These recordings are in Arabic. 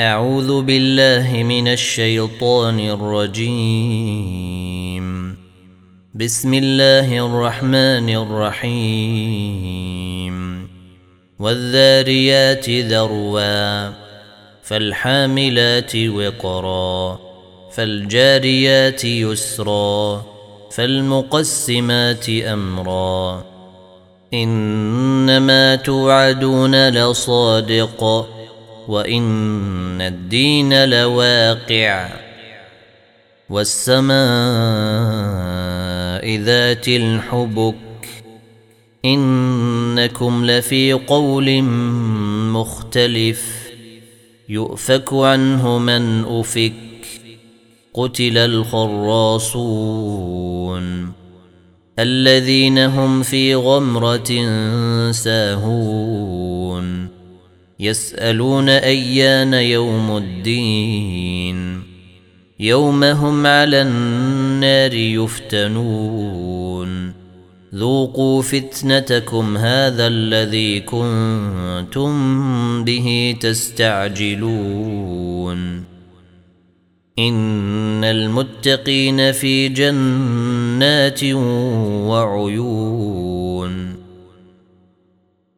أعوذ بالله من الشيطان الرجيم. بسم الله الرحمن الرحيم. والذاريات ذروا فالحاملات وقرا فالجاريات يسرا فالمقسمات أمرا. إنما توعدون لصادق. وان الدين لواقع والسماء ذات الحبك انكم لفي قول مختلف يؤفك عنه من افك قتل الخراصون الذين هم في غمره ساهون يسألون أيان يوم الدين. يوم هم على النار يفتنون. ذوقوا فتنتكم هذا الذي كنتم به تستعجلون. إن المتقين في جنات وعيون.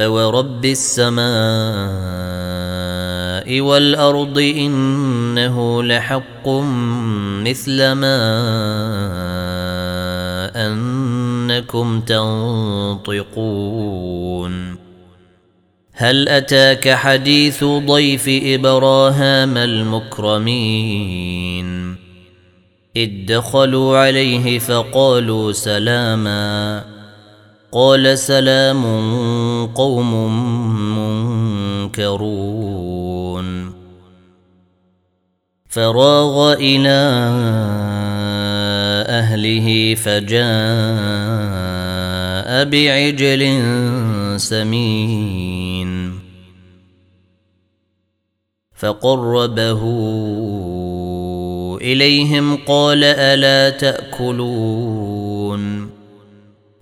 فورب السماء والارض انه لحق مثل ما انكم تنطقون هل اتاك حديث ضيف ابراهام المكرمين اذ دخلوا عليه فقالوا سلاما قال سلام قوم منكرون. فراغ إلى أهله فجاء بعجل سمين. فقربه إليهم قال ألا تأكلون.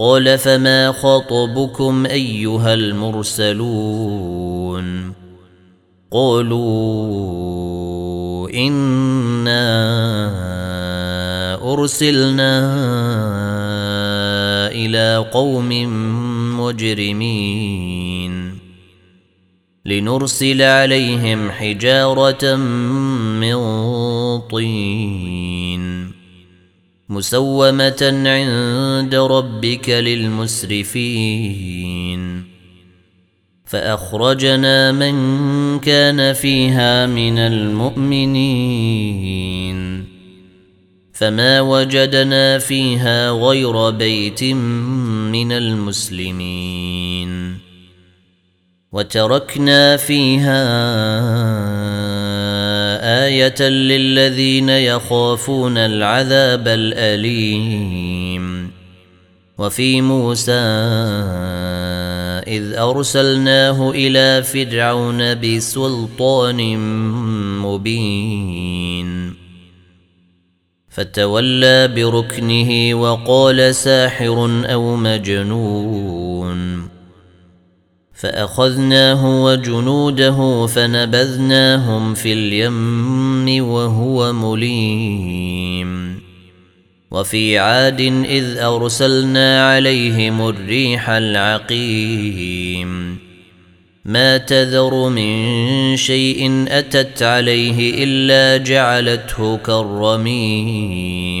قال فما خطبكم ايها المرسلون قالوا انا ارسلنا إلى قوم مجرمين لنرسل عليهم حجاره من طين مسومة عند ربك للمسرفين. فأخرجنا من كان فيها من المؤمنين. فما وجدنا فيها غير بيت من المسلمين. وتركنا فيها آية للذين يخافون العذاب الأليم. وفي موسى إذ أرسلناه إلى فرعون بسلطان مبين. فتولى بركنه وقال ساحر أو مجنون. فأخذناه وجنوده فنبذناهم في اليم وهو مليم. وفي عاد إذ أرسلنا عليهم الريح العقيم. ما تذر من شيء أتت عليه إلا جعلته كالرميم.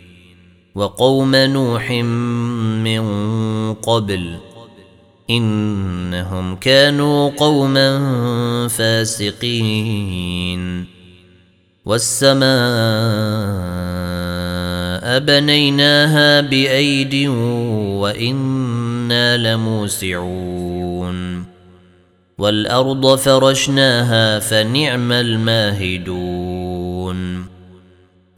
وقوم نوح من قبل إنهم كانوا قوما فاسقين. والسماء بنيناها بأيد وإنا لموسعون. والأرض فرشناها فنعم الماهدون.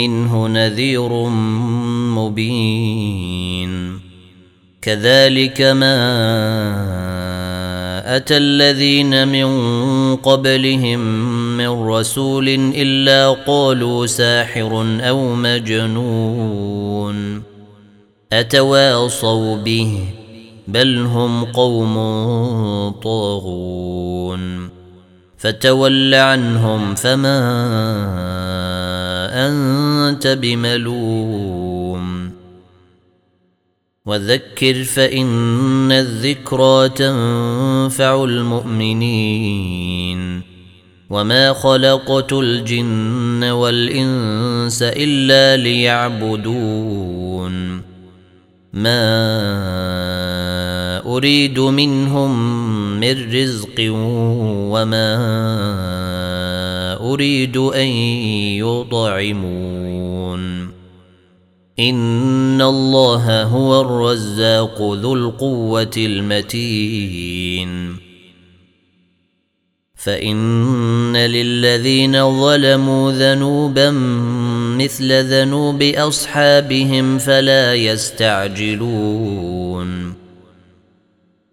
منه نذير مبين. كذلك ما أتى الذين من قبلهم من رسول إلا قالوا ساحر أو مجنون. أتواصوا به بل هم قوم طاغون. فتول عنهم فما أنت بملوم. وذكر فإن الذكرى تنفع المؤمنين. وما خلقت الجن والإنس إلا ليعبدون. ما أريد منهم من رزق وما أريد أن يطعمون. إن الله هو الرزاق ذو القوة المتين. فإن للذين ظلموا ذنوبا مثل ذنوب أصحابهم فلا يستعجلون.